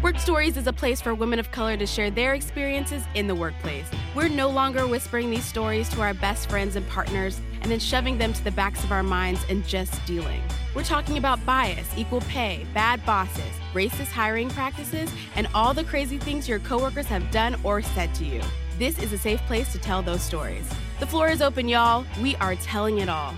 Work Stories is a place for women of color to share their experiences in the workplace. We're no longer whispering these stories to our best friends and partners and then shoving them to the backs of our minds and just dealing. We're talking about bias, equal pay, bad bosses, racist hiring practices, and all the crazy things your coworkers have done or said to you. This is a safe place to tell those stories. The floor is open, y'all. We are telling it all.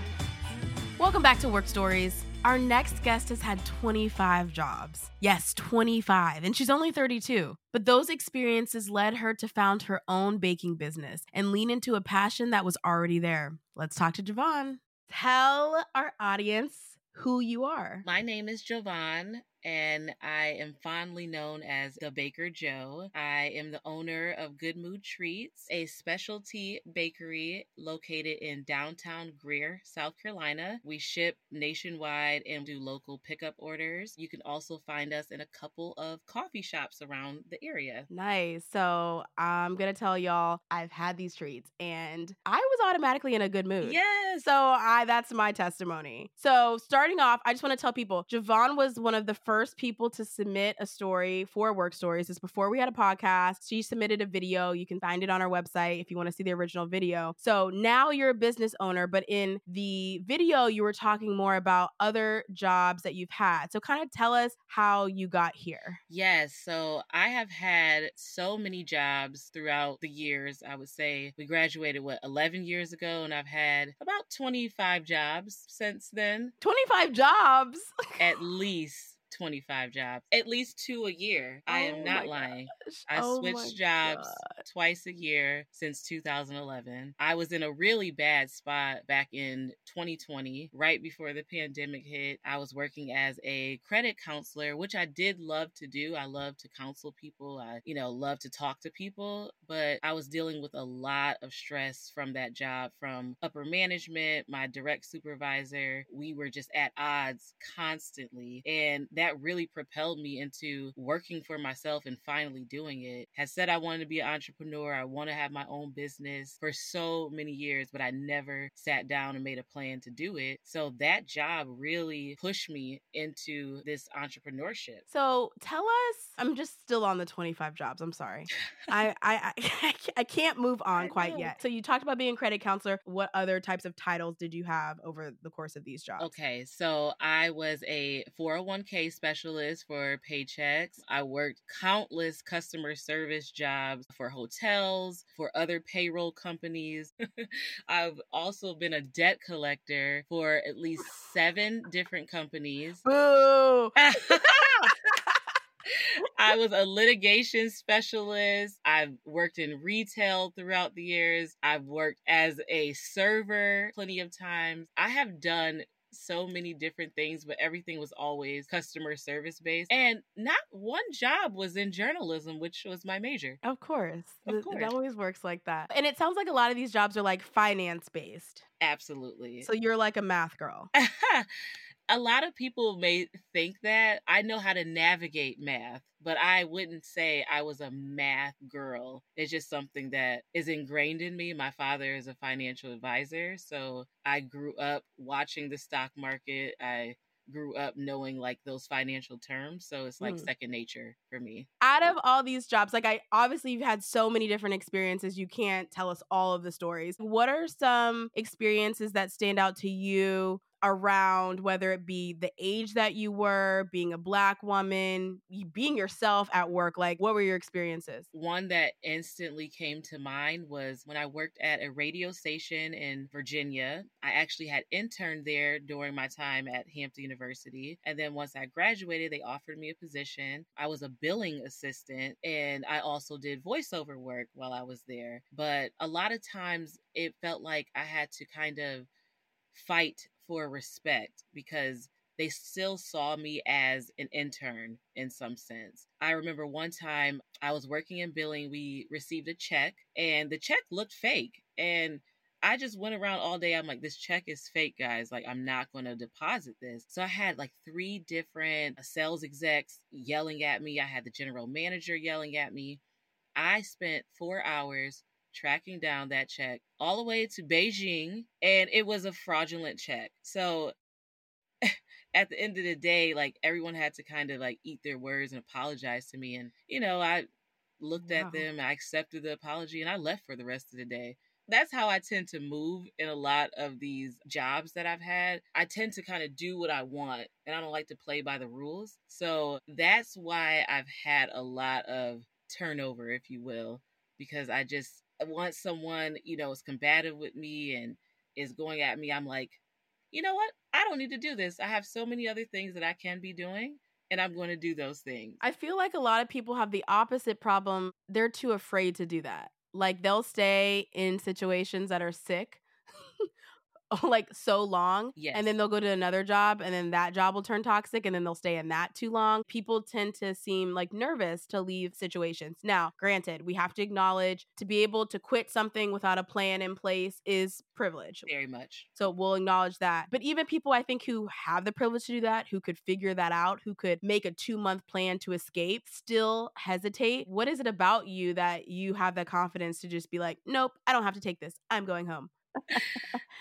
Welcome back to Work Stories. Our next guest has had 25 jobs. Yes, 25. And she's only 32. But those experiences led her to found her own baking business and lean into a passion that was already there. Let's talk to Jov'An. Tell our audience who you are. My name is Jov'An, and I am fondly known as the Baker Joe. I am the owner of Good Mood Treats, a specialty bakery located in downtown Greer, South Carolina. We ship nationwide and do local pickup orders. You can also find us in a couple of coffee shops around the area. Nice. So I'm going to tell y'all, I've had these treats and I was automatically in a good mood. Yes. So I that's my testimony. So starting off, I just want to tell people, Jov'An was one of the first people to submit a story for Work Stories. is before we had a podcast. She submitted a video. You can find it on our website if you want to see the original video. So now you're a business owner, but in the video, you were talking more about other jobs that you've had. So kind of tell us how you got here. Yes. So I have had so many jobs throughout the years. I would say we graduated, what, 11 years ago, and I've had about 25 jobs since then. 25 jobs? At least. 25 jobs, at least two a year. I oh am Oh not lying. gosh. I Oh switched jobs God. twice a year since 2011. I was in a really bad spot back in 2020, right before the pandemic hit. I was working as a credit counselor, which I did love to do. I love to counsel people. I, you know, love to talk to people, but I was dealing with a lot of stress from that job from upper management, my direct supervisor. We were just at odds constantly. And that really propelled me into working for myself and finally doing it. Had said I wanted to be an entrepreneur. I want to have my own business for so many years, but I never sat down and made a plan to do it. So that job really pushed me into this entrepreneurship. So tell us, I'm just still on the 25 jobs. I'm sorry. I, I, I, I can't move on quite yet. So you talked about being a credit counselor. What other types of titles did you have over the course of these jobs? Okay, so I was a 401k specialist for Paychex. I worked countless customer service jobs for hotels, for other payroll companies. I've also been a debt collector for at least seven different companies. Boo! I was a litigation specialist. I've worked in retail throughout the years. I've worked as a server plenty of times. I have done so many different things, but everything was always customer service based. And not one job was in journalism, which was my major. Of course. Of course. It always works like that. And it sounds like a lot of these jobs are like finance based. Absolutely. So you're like a math girl. a lot of people may think that I know how to navigate math, but I wouldn't say I was a math girl. It's just something that is ingrained in me. My father is a financial advisor, so I grew up watching the stock market. I grew up knowing like those financial terms, so it's like Mm. second nature for me. Out of all these jobs, like I obviously you've had so many different experiences. You can't tell us all of the stories. What are some experiences that stand out to you? Around whether it be the age that you were, being a black woman, being yourself at work? Like, what were your experiences? One that instantly came to mind was when I worked at a radio station in Virginia. I actually had interned there during my time at Hampton University. And then once I graduated, they offered me a position. I was a billing assistant and I also did voiceover work while I was there. But a lot of times it felt like I had to kind of fight for respect because they still saw me as an intern in some sense. I remember one time I was working in billing, we received a check and the check looked fake. And I just went around all day. I'm like, this check is fake, guys. Like, I'm not going to deposit this. So I had like three different sales execs yelling at me. I had the general manager yelling at me. I spent four hours tracking down that check all the way to Beijing, and it was a fraudulent check. So at the end of the day, like everyone had to kind of like eat their words and apologize to me. And, you know, I looked wow. at them, I accepted the apology, and I left for the rest of the day. That's how I tend to move in a lot of these jobs that I've had. I tend to kind of do what I want and I don't like to play by the rules. So that's why I've had a lot of turnover, if you will, because I just Uh, once someone, you know, is combative with me and is going at me, I'm like, you know what? I don't need to do this. I have so many other things that I can be doing and I'm going to do those things. I feel like a lot of people have the opposite problem. They're too afraid to do that. Like they'll stay in situations that are sick like so long. Yes. And then they'll go to another job and then that job will turn toxic and then they'll stay in that too long. People tend to seem like nervous to leave situations. Now, granted, we have to acknowledge to be able to quit something without a plan in place is privilege. Very much. So we'll acknowledge that. But even people I think who have the privilege to do that, who could figure that out, who could make a two month plan to escape, still hesitate. What is it about you that you have the confidence to just be like, nope, I don't have to take this. I'm going home?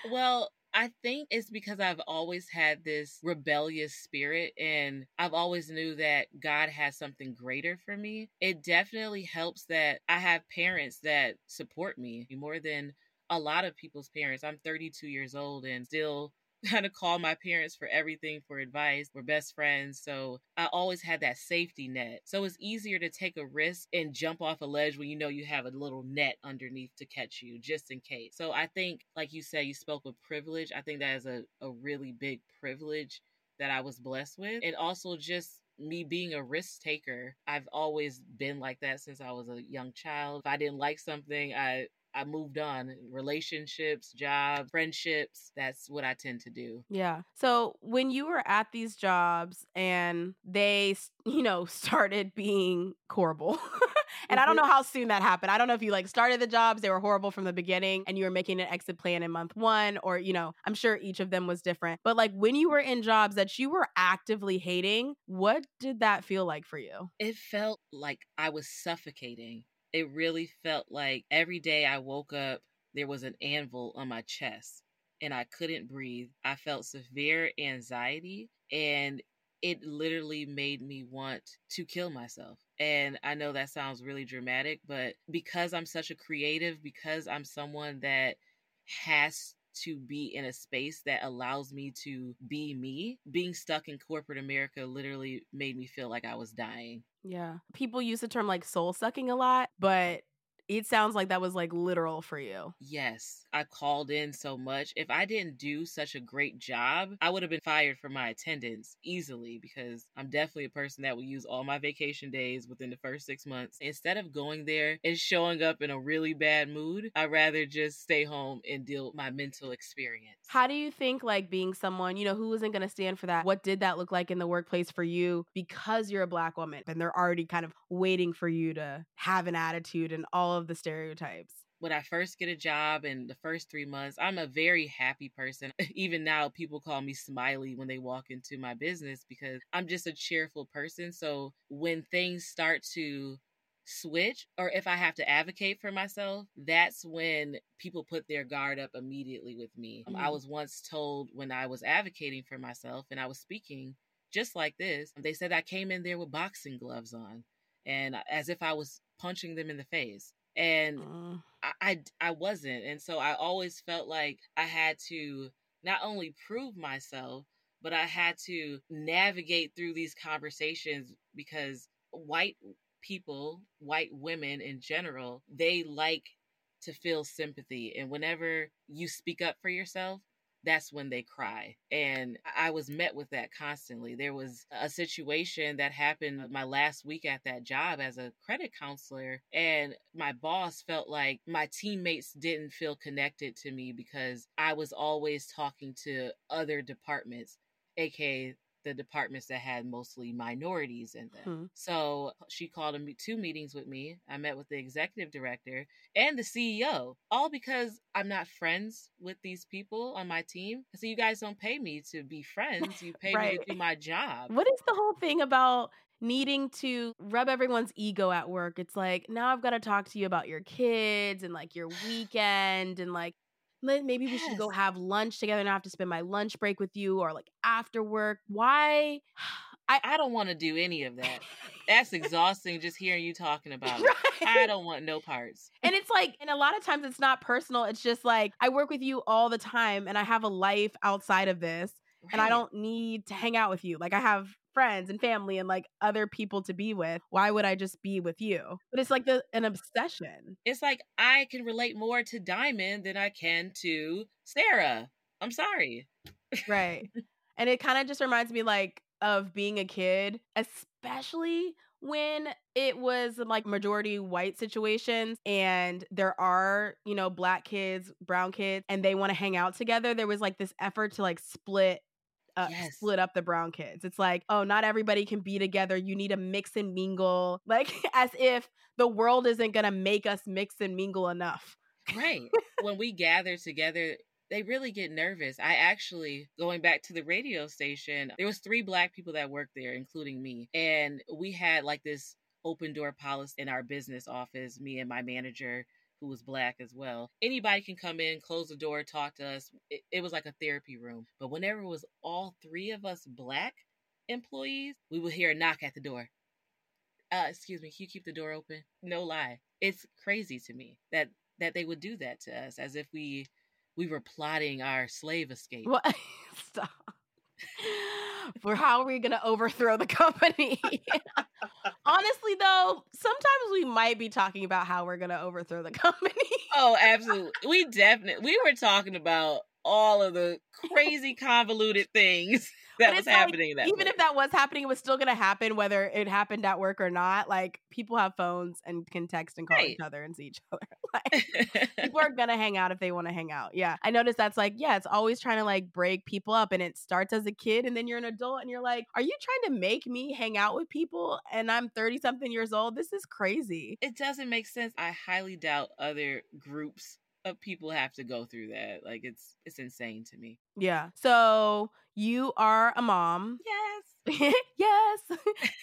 Well, I think it's because I've always had this rebellious spirit and I've always knew that God has something greater for me. It definitely helps that I have parents that support me more than a lot of people's parents. I'm 32 years old and still kind of call my parents for everything for advice. We're best friends. So I always had that safety net. So it's easier to take a risk and jump off a ledge when you know you have a little net underneath to catch you just in case. So I think, like you said, you spoke with privilege. I think that is a, a really big privilege that I was blessed with. And also just me being a risk taker. I've always been like that since I was a young child. If I didn't like something, I I moved on. Relationships, jobs, friendships, that's what I tend to do. Yeah. So when you were at these jobs and they, you know, started being horrible. and I don't mm-hmm. know how soon that happened. I don't know if you like started the jobs, they were horrible from the beginning and you were making an exit plan in month 1 or, you know, I'm sure each of them was different. But like when you were in jobs that you were actively hating, what did that feel like for you? It felt like I was suffocating it really felt like every day I woke up, there was an anvil on my chest and I couldn't breathe. I felt severe anxiety and it literally made me want to kill myself. And I know that sounds really dramatic, but because I'm such a creative, because I'm someone that has to be in a space that allows me to be me, being stuck in corporate America literally made me feel like I was dying. Yeah. People use the term like soul sucking a lot, but it sounds like that was like literal for you. Yes. I called in so much. If I didn't do such a great job, I would have been fired for my attendance easily because I'm definitely a person that will use all my vacation days within the first six months. Instead of going there and showing up in a really bad mood, I'd rather just stay home and deal with my mental experience. How do you think, like being someone, you know, who isn't going to stand for that? What did that look like in the workplace for you because you're a black woman and they're already kind of waiting for you to have an attitude and all of the stereotypes? When I first get a job in the first three months, I'm a very happy person. Even now, people call me Smiley when they walk into my business because I'm just a cheerful person. So when things start to switch or if I have to advocate for myself, that's when people put their guard up immediately with me. Mm-hmm. I was once told when I was advocating for myself and I was speaking just like this, they said I came in there with boxing gloves on and as if I was punching them in the face and uh. I, I, I wasn't and so i always felt like i had to not only prove myself, but I had to navigate through these conversations because white people, white women in general, they like to feel sympathy. And whenever you speak up for yourself, that's when they cry. And I was met with that constantly. There was a situation that happened my last week at that job as a credit counselor, and my boss felt like my teammates didn't feel connected to me because I was always talking to other departments, aka the departments that had mostly minorities in them. Hmm. So she called a, two meetings with me. I met with the executive director and the CEO, all because I'm not friends with these people on my team. So you guys don't pay me to be friends. You pay right. me to do my job. What is the whole thing about needing to rub everyone's ego at work. It's like, now I've got to talk to you about your kids and like your weekend and like maybe yes. we should go have lunch together and I have to spend my lunch break with you or like after work. Why? I, I don't want to do any of that. That's exhausting just hearing you talking about right. it. I don't want no parts. And it's like, and a lot of times it's not personal. It's just like, I work with you all the time and I have a life outside of this. Right. And I don't need to hang out with you. Like I have friends and family and like other people to be with. Why would I just be with you? But it's like the, an obsession. It's like I can relate more to Diamond than I can to Sarah. I'm sorry. right. And it kind of just reminds me like of being a kid, especially when it was like majority white situations and there are, you know, black kids, brown kids, and they want to hang out together, there was like this effort to like split uh, yes. split up the brown kids. It's like, oh, not everybody can be together. You need to mix and mingle, like as if the world isn't going to make us mix and mingle enough. Right. when we gather together, they really get nervous. I actually, going back to the radio station, there was three black people that worked there, including me, and we had like this open door policy in our business office. Me and my manager who was black as well. Anybody can come in, close the door, talk to us. It, it was like a therapy room. But whenever it was all three of us black employees, we would hear a knock at the door. Uh, excuse me, can you keep the door open? No lie. It's crazy to me that that they would do that to us as if we we were plotting our slave escape. What? Stop. For how are we going to overthrow the company? Honestly, though, sometimes we might be talking about how we're going to overthrow the company. oh, absolutely. We definitely we were talking about all of the crazy convoluted things that was happening. Like, even way. if that was happening, it was still going to happen whether it happened at work or not. Like people have phones and can text and call right. each other and see each other. like, people are going to hang out if they want to hang out. Yeah, I noticed that's like yeah, it's always trying to like break people up, and it starts as a kid, and then you're an adult, and you're like, are you trying to make me hang out with people? And I'm thirty something years old. This is crazy. It doesn't make sense. I highly doubt other groups of people have to go through that. Like it's it's insane to me. Yeah. So you are a mom. Yes. yes.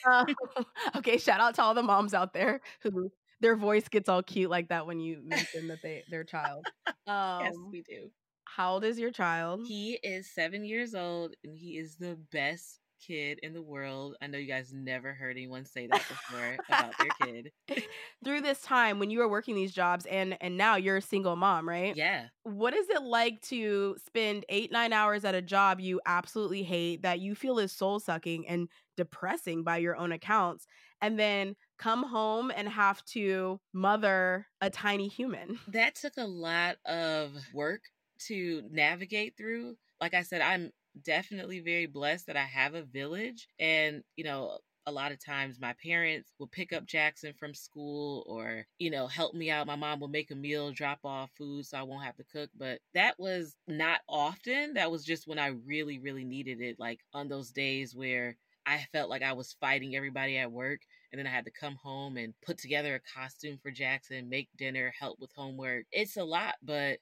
um, okay. Shout out to all the moms out there who their voice gets all cute like that when you mention that they their child. Um, yes, we do. How old is your child? He is seven years old, and he is the best kid in the world. I know you guys never heard anyone say that before about their kid. Through this time when you were working these jobs and and now you're a single mom, right? Yeah. What is it like to spend 8-9 hours at a job you absolutely hate that you feel is soul-sucking and depressing by your own accounts and then come home and have to mother a tiny human? That took a lot of work to navigate through. Like I said, I'm definitely very blessed that I have a village. And, you know, a lot of times my parents will pick up Jackson from school or, you know, help me out. My mom will make a meal, drop off food so I won't have to cook. But that was not often. That was just when I really, really needed it. Like on those days where I felt like I was fighting everybody at work. And then I had to come home and put together a costume for Jackson, make dinner, help with homework. It's a lot. But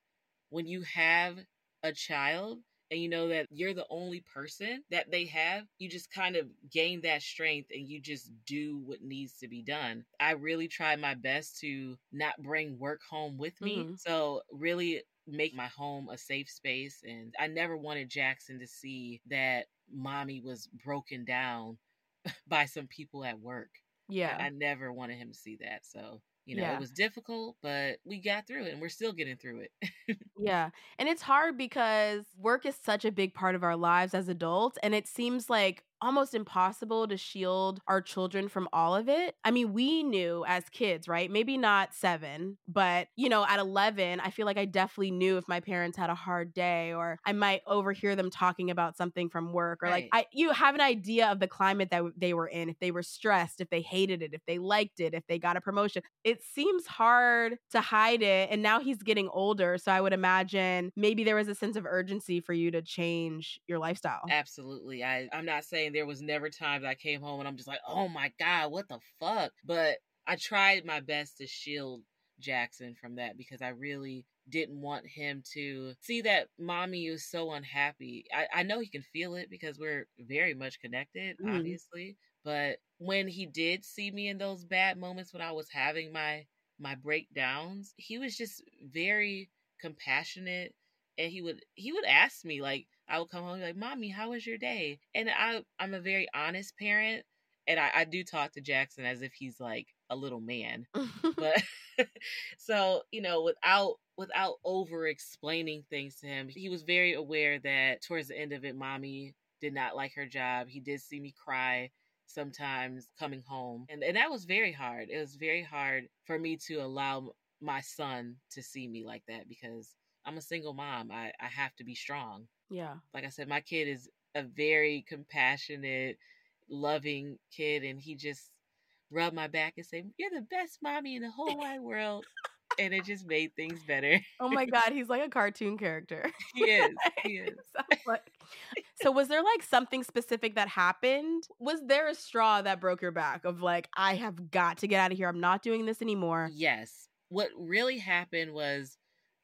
when you have a child, and you know that you're the only person that they have, you just kind of gain that strength and you just do what needs to be done. I really try my best to not bring work home with me. Mm-hmm. So, really make my home a safe space. And I never wanted Jackson to see that mommy was broken down by some people at work. Yeah. I, I never wanted him to see that. So, You know, Yeah. it was difficult, but we got through it and we're still getting through it. Yeah. And it's hard because work is such a big part of our lives as adults. And it seems like almost impossible to shield our children from all of it. I mean, we knew as kids, right? Maybe not seven, but you know, at 11, I feel like I definitely knew if my parents had a hard day or I might overhear them talking about something from work or like I you have an idea of the climate that they were in, if they were stressed, if they hated it, if they liked it, if they got a promotion. It seems hard to hide it and now he's getting older, so I would imagine maybe there was a sense of urgency for you to change your lifestyle. Absolutely. I, I'm not saying there was never times I came home and I'm just like, oh my God, what the fuck? But I tried my best to shield Jackson from that because I really didn't want him to see that mommy is so unhappy. I, I know he can feel it because we're very much connected, Mhm. obviously. But when he did see me in those bad moments when I was having my my breakdowns, he was just very compassionate and he would he would ask me like I would come home and be like, "Mommy, how was your day?" And I I'm a very honest parent, and I, I do talk to Jackson as if he's like a little man. But so you know, without without over explaining things to him, he was very aware that towards the end of it, Mommy did not like her job. He did see me cry sometimes coming home, and and that was very hard. It was very hard for me to allow my son to see me like that because I'm a single mom. I, I have to be strong. Yeah. Like I said, my kid is a very compassionate, loving kid, and he just rubbed my back and said, You're the best mommy in the whole wide world. and it just made things better. Oh my god, he's like a cartoon character. He is. He is. So was there like something specific that happened? Was there a straw that broke your back of like I have got to get out of here. I'm not doing this anymore. Yes. What really happened was,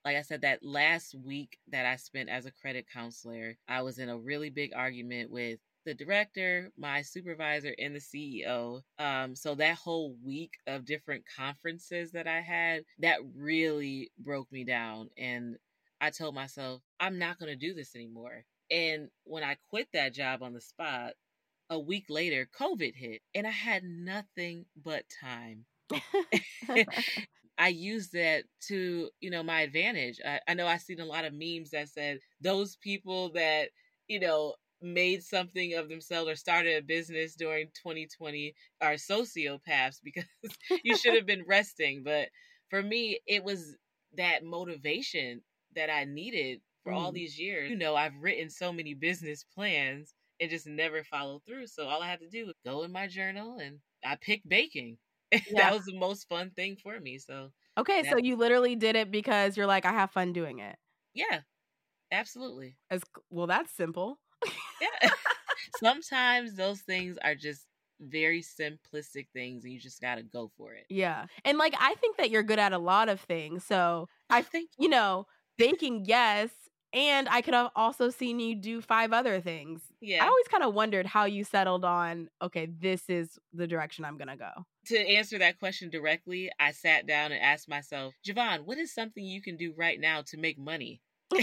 like I said, that last week that I spent as a credit counselor, I was in a really big argument with the director, my supervisor, and the CEO. Um, so that whole week of different conferences that I had, that really broke me down. And I told myself, I'm not going to do this anymore. And when I quit that job on the spot, a week later, COVID hit, and I had nothing but time. I used that to, you know, my advantage. I, I know I've seen a lot of memes that said those people that, you know, made something of themselves or started a business during 2020 are sociopaths because you should have been resting. But for me, it was that motivation that I needed for all Mm. these years. You know, I've written so many business plans and just never followed through. So all I had to do was go in my journal and I picked baking. Yeah. that was the most fun thing for me. So okay, so you literally did it because you're like I have fun doing it. yeah, absolutely. As well, that's simple. Yeah. Sometimes those things are just very simplistic things and you just got to go for it. Yeah. And like I think that you're good at a lot of things. So I think you know, baking, yes. And I could have also seen you do five other things. yeah. I always kind of wondered how you settled on, okay, this is the direction I'm going to go. To answer that question directly, I sat down and asked myself, Jov'An, what is something you can do right now to make money?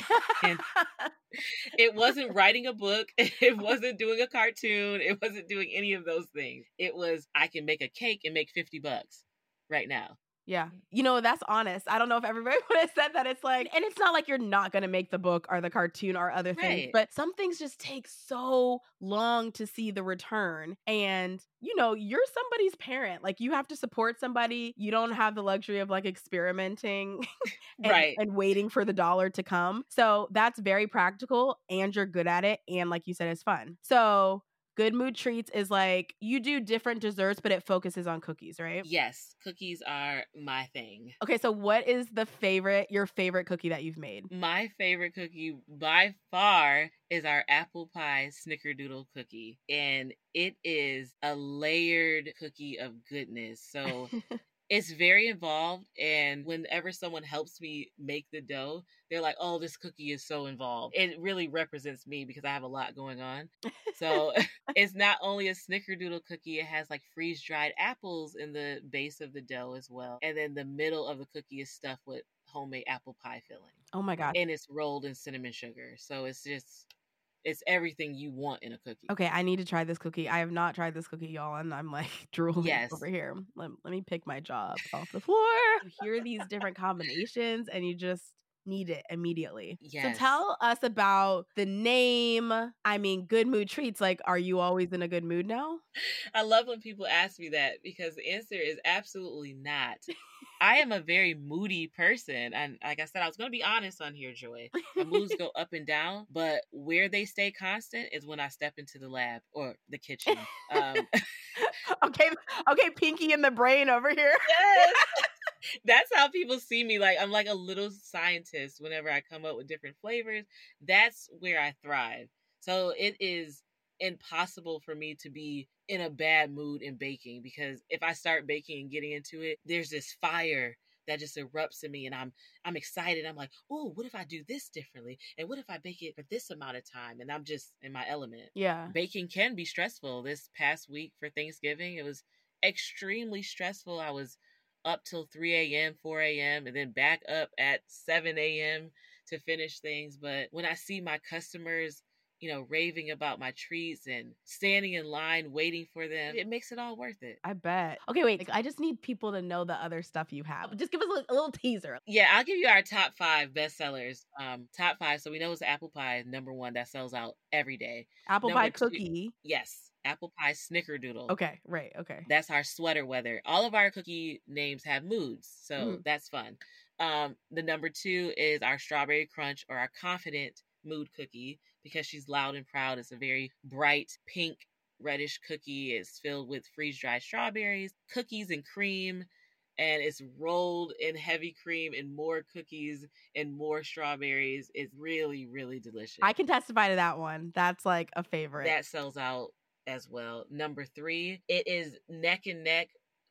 It wasn't writing a book. It wasn't doing a cartoon. It wasn't doing any of those things. It was, I can make a cake and make 50 bucks right now. Yeah. You know, that's honest. I don't know if everybody would have said that. It's like, and it's not like you're not going to make the book or the cartoon or other things, but some things just take so long to see the return. And, you know, you're somebody's parent. Like, you have to support somebody. You don't have the luxury of like experimenting and, Right. and waiting for the dollar to come. So that's very practical and you're good at it. And like you said, it's fun. So good mood treats is like you do different desserts, but it focuses on cookies, right? Yes, cookies are my thing. Okay, so what is the favorite, your favorite cookie that you've made? My favorite cookie by far is our apple pie snickerdoodle cookie. And it is a layered cookie of goodness. So it's very involved and whenever someone helps me make the dough they're like oh this cookie is so involved. It really represents me because i have a lot going on. So it's not only a snickerdoodle cookie it has like freeze dried apples in the base of the dough as well and then the middle of the cookie is stuffed with homemade apple pie filling oh my god. and it's rolled in cinnamon sugar. So it's just it's everything you want in a cookie. Okay, I need to try this cookie. I have not tried this cookie, y'all, and I'm like drooling Yes. over here. Let, let me pick my jaw off the floor. You hear these different combinations, and you just need it immediately. Yes. So tell us about the name. I mean, good mood treats. Like, are you always in a good mood now? I love when people ask me that because the answer is absolutely not. I am a very moody person. And like I said, I was going to be honest on here, Joy. My moods go up and down, but where they stay constant is when I step into the lab or the kitchen. Um, okay, okay, Pinky in the brain over here. yes. That's how people see me. Like I'm like a little scientist whenever I come up with different flavors. That's where I thrive. So it is impossible for me to be in a bad mood in baking because if I start baking and getting into it, there's this fire that just erupts in me and I'm I'm excited. I'm like, oh, what if I do this differently? And what if I bake it for this amount of time? And I'm just in my element Yeah. baking can be stressful. This past week for Thanksgiving, it was extremely stressful. I was up till 3 a.m., 4 a.m., and then back up at 7 a.m. to finish things. But when I see my customers, you know, raving about my treats and standing in line waiting for them, it makes it all worth it. I bet. Okay, wait. Like, I just need people to know the other stuff you have. Just give us a, a little teaser. Yeah, I'll give you our top five bestsellers. Um, top five. So we know it's apple pie, number one, that sells out every day. Apple Number pie two- cookie. Yes, apple pie snickerdoodle. Okay, right. Okay. That's our sweater weather. All of our cookie names have moods, so Mhm. that's fun. Um, the number two is our strawberry crunch or our confident mood cookie because she's loud and proud. It's a very bright pink reddish cookie. It's filled with freeze dried strawberries, cookies, and cream. And it's rolled in heavy cream and more cookies and more strawberries. It's really, really delicious. I can testify to that one. That's like a favorite. That sells out as well. Number three, it is neck and neck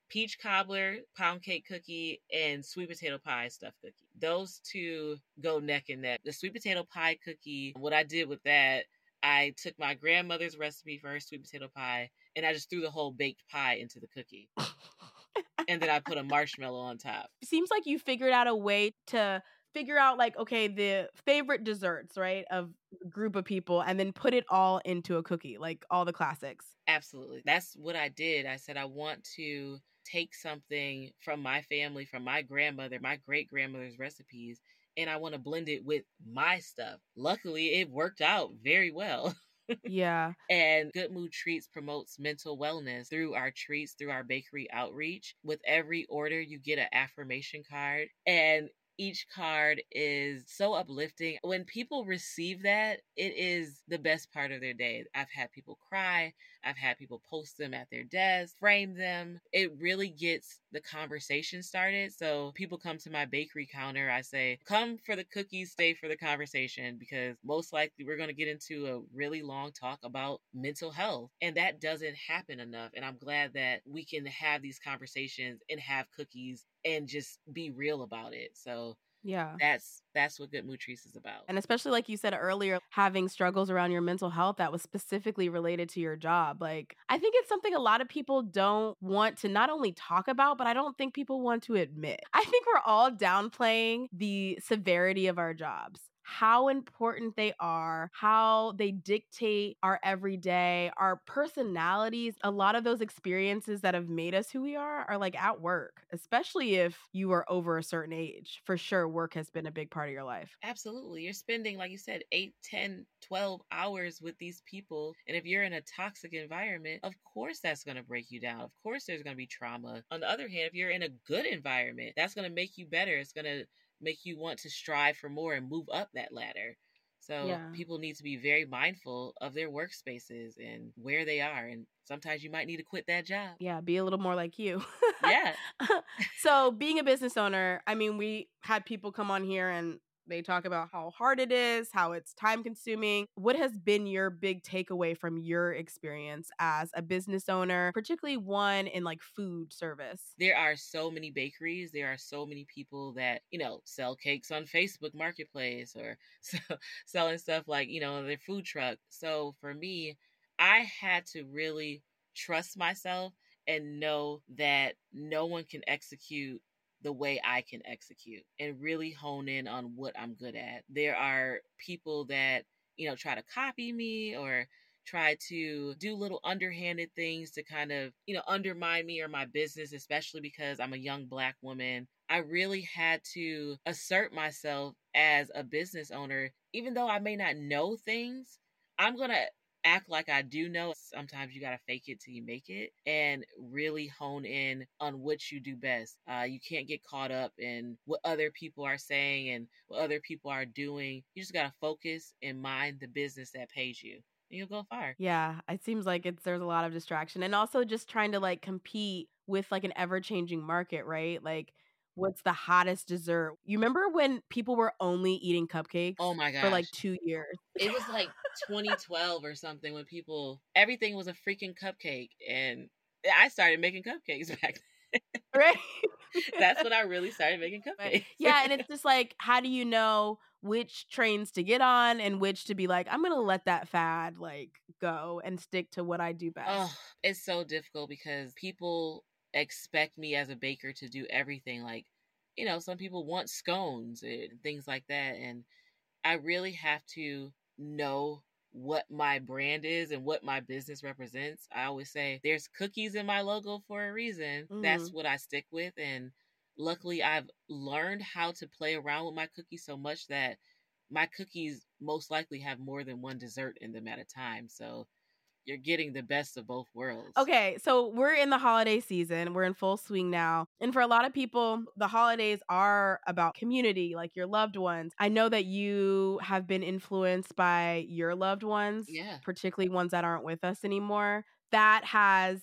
peach cobbler, pound cake cookie, and sweet potato pie stuffed cookie. Those two go neck and neck. The sweet potato pie cookie, what I did with that, I took my grandmother's recipe for her sweet potato pie and I just threw the whole baked pie into the cookie. and then I put a marshmallow on top. Seems like you figured out a way to figure out like okay the favorite desserts right of a group of people and then put it all into a cookie like all the classics Absolutely. That's what I did. I said, I want to take something from my family, from my grandmother, my great grandmother's recipes, and I want to blend it with my stuff. Luckily, it worked out very well. yeah And Good Mood Treats promotes mental wellness through our treats, through our bakery outreach. With every order, you get an affirmation card. And each card is so uplifting. When people receive that, it is the best part of their day. I've had people cry. I've had people post them at their desk, frame them. It really gets the conversation started. So people come to my bakery counter. I say, come for the cookies, stay for the conversation because most likely we're going to get into a really long talk about mental health. And that doesn't happen enough. And I'm glad that we can have these conversations and have cookies and just be real about it. So yeah. That's that's what Good Mood Treats is about. and especially like you said earlier having struggles around your mental health that was specifically related to your job like i think it's something a lot of people don't want to not only talk about but i don't think people want to admit. I think we're all downplaying the severity of our jobs how important they are, how they dictate our everyday, our personalities. A lot of those experiences that have made us who we are are like at work, especially if you are over a certain age. For sure, work has been a big part of your life. Absolutely. You're spending, like you said, 8, 10, 12 hours with these people. And if you're in a toxic environment, of course that's going to break you down. Of course there's going to be trauma. On the other hand, if you're in a good environment, that's going to make you better. It's going to make you want to strive for more and move up that ladder. So Yeah. people need to be very mindful of their workspaces and where they are. And sometimes you might need to quit that job. Yeah, be a little more like you. Yeah. so, being a business owner, I mean, we had people come on here and they talk about how hard it is, how it's time consuming. What has been your big takeaway from your experience as a business owner, particularly one in like food service? there are so many bakeries there are so many people that you know sell cakes on facebook marketplace or sell, selling stuff like you know their food truck so for me i had to really trust myself and know that no one can execute the way I can execute and really hone in on what I'm good at. There are people that you know, try to copy me or try to do little underhanded things to kind of, you know, undermine me or my business, especially because I'm a young black woman. I really had to assert myself as a business owner, even though I may not know things. I'm going to act like I do know. Sometimes you got to fake it till you make it and really hone in on what you do best. Uh, you can't get caught up in what other people are saying and what other people are doing. You just got to focus and mind the business that pays you you'll go far. Yeah, it seems like it's there's a lot of distraction and also just trying to like compete with like an ever-changing market, right? Like what's the hottest dessert? You remember when people were only eating cupcakes? Oh my god. For like 2 years. It was like 2012 or something when people everything was a freaking cupcake and I started making cupcakes back then. right? That's when I really started making cupcakes. Yeah, and it's just like how do you know which trains to get on and which to be like, I'm gonna let that fad like go and stick to what I do best. Oh, it's so difficult because people expect me as a baker to do everything. Like, you know, some people want scones and things like that. And I really have to know what my brand is and what my business represents. I always say there's cookies in my logo for a reason. Mm-hmm. That's what I stick with. And luckily I've learned how to play around with my cookies so much that my cookies most likely have more than one dessert in them at a time. So you're getting the best of both worlds. Okay, so we're in the holiday season. We're in full swing now. And for a lot of people, the holidays are about community, like your loved ones. I know that you have been influenced by your loved ones, yeah. particularly ones that aren't with us anymore. That has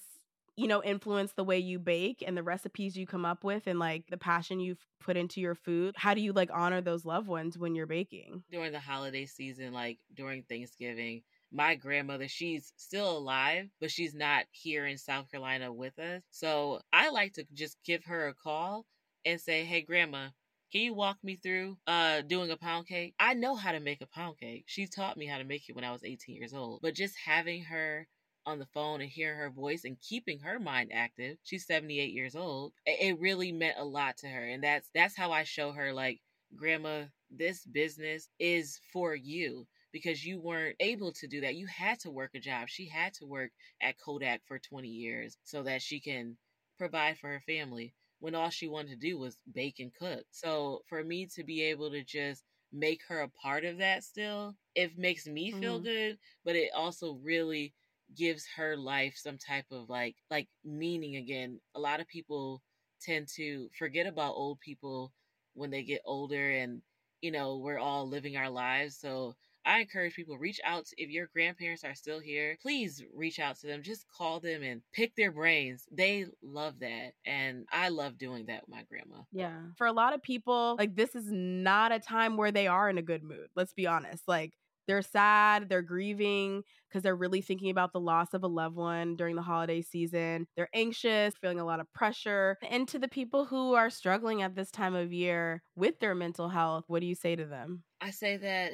you know, influence the way you bake and the recipes you come up with and like the passion you've put into your food? How do you like honor those loved ones when you're baking? During the holiday season, like during Thanksgiving, my grandmother, she's still alive, but she's not here in South Carolina with us. So I like to just give her a call and say, Hey, grandma, can you walk me through uh doing a pound cake? I know how to make a pound cake. She taught me how to make it when I was 18 years old. But just having her on the phone and hearing her voice and keeping her mind active. She's 78 years old. It really meant a lot to her. And that's that's how I show her like, grandma, this business is for you because you weren't able to do that. You had to work a job. She had to work at Kodak for 20 years so that she can provide for her family when all she wanted to do was bake and cook. So for me to be able to just make her a part of that still, it makes me feel mm-hmm. good, but it also really gives her life some type of like like meaning again. A lot of people tend to forget about old people when they get older and you know, we're all living our lives. So I encourage people reach out if your grandparents are still here, please reach out to them. Just call them and pick their brains. They love that. And I love doing that with my grandma. Yeah. For a lot of people, like this is not a time where they are in a good mood. Let's be honest. Like they're sad, they're grieving because they're really thinking about the loss of a loved one during the holiday season. They're anxious, feeling a lot of pressure. And to the people who are struggling at this time of year with their mental health, what do you say to them? I say that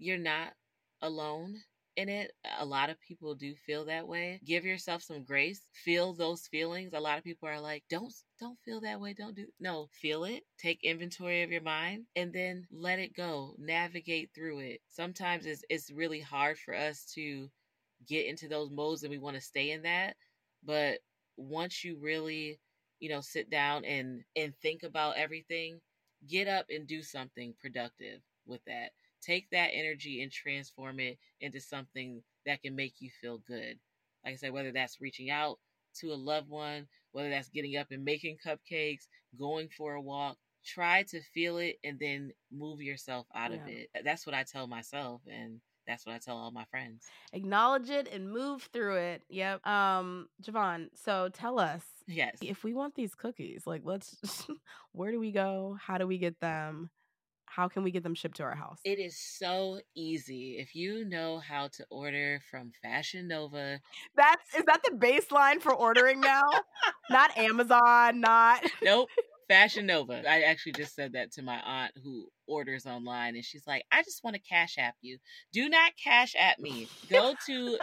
you're not alone in it. A lot of people do feel that way. Give yourself some grace. Feel those feelings. A lot of people are like, "Don't don't feel that way. Don't do." No, feel it. Take inventory of your mind and then let it go. Navigate through it. Sometimes it's it's really hard for us to get into those modes and we want to stay in that, but once you really, you know, sit down and and think about everything, get up and do something productive with that take that energy and transform it into something that can make you feel good. Like I said, whether that's reaching out to a loved one, whether that's getting up and making cupcakes, going for a walk, try to feel it and then move yourself out yeah. of it. That's what I tell myself and that's what I tell all my friends. Acknowledge it and move through it. Yep. Um, Jov'An, so tell us. Yes. If we want these cookies, like let's where do we go? How do we get them? How can we get them shipped to our house? It is so easy. If you know how to order from Fashion Nova. That's is that the baseline for ordering now? not Amazon, not Nope. Fashion Nova. I actually just said that to my aunt who orders online and she's like, I just want to cash app you. Do not cash app me. Go to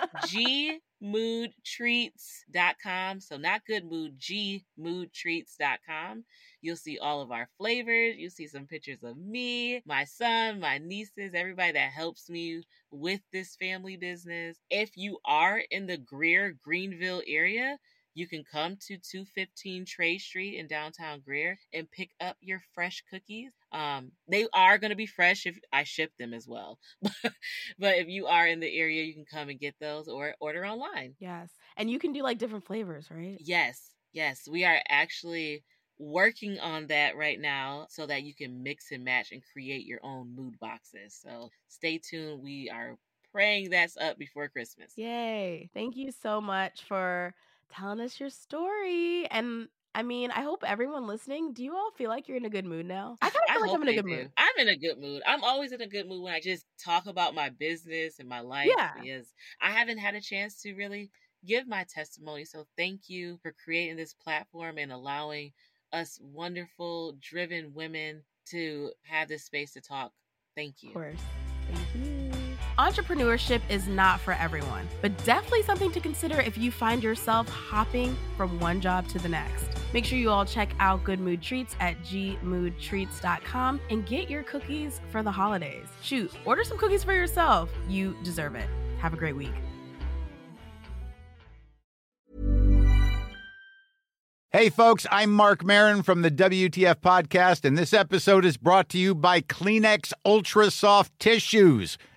gmoodtreats.com. So not good mood, gmoodtreats.com. You'll see all of our flavors. You'll see some pictures of me, my son, my nieces, everybody that helps me with this family business. If you are in the Greer, Greenville area, you can come to 215 Trade Street in downtown Greer and pick up your fresh cookies. Um, they are going to be fresh if I ship them as well. but if you are in the area, you can come and get those or order online. Yes. And you can do like different flavors, right? Yes. Yes. We are actually working on that right now so that you can mix and match and create your own mood boxes. So stay tuned. We are praying that's up before Christmas. Yay. Thank you so much for telling us your story. And I mean, I hope everyone listening, do you all feel like you're in a good mood now? I kind of feel like I'm in a good do. mood. I'm in a good mood. I'm always in a good mood when I just talk about my business and my life yeah. because I haven't had a chance to really give my testimony. So thank you for creating this platform and allowing us wonderful, driven women to have this space to talk. Thank you. Of course. Entrepreneurship is not for everyone, but definitely something to consider if you find yourself hopping from one job to the next. Make sure you all check out Good Mood Treats at gmoodtreats.com and get your cookies for the holidays. Shoot, order some cookies for yourself. You deserve it. Have a great week. Hey, folks, I'm Marc Maron from the WTF Podcast, and this episode is brought to you by Kleenex Ultra Soft Tissues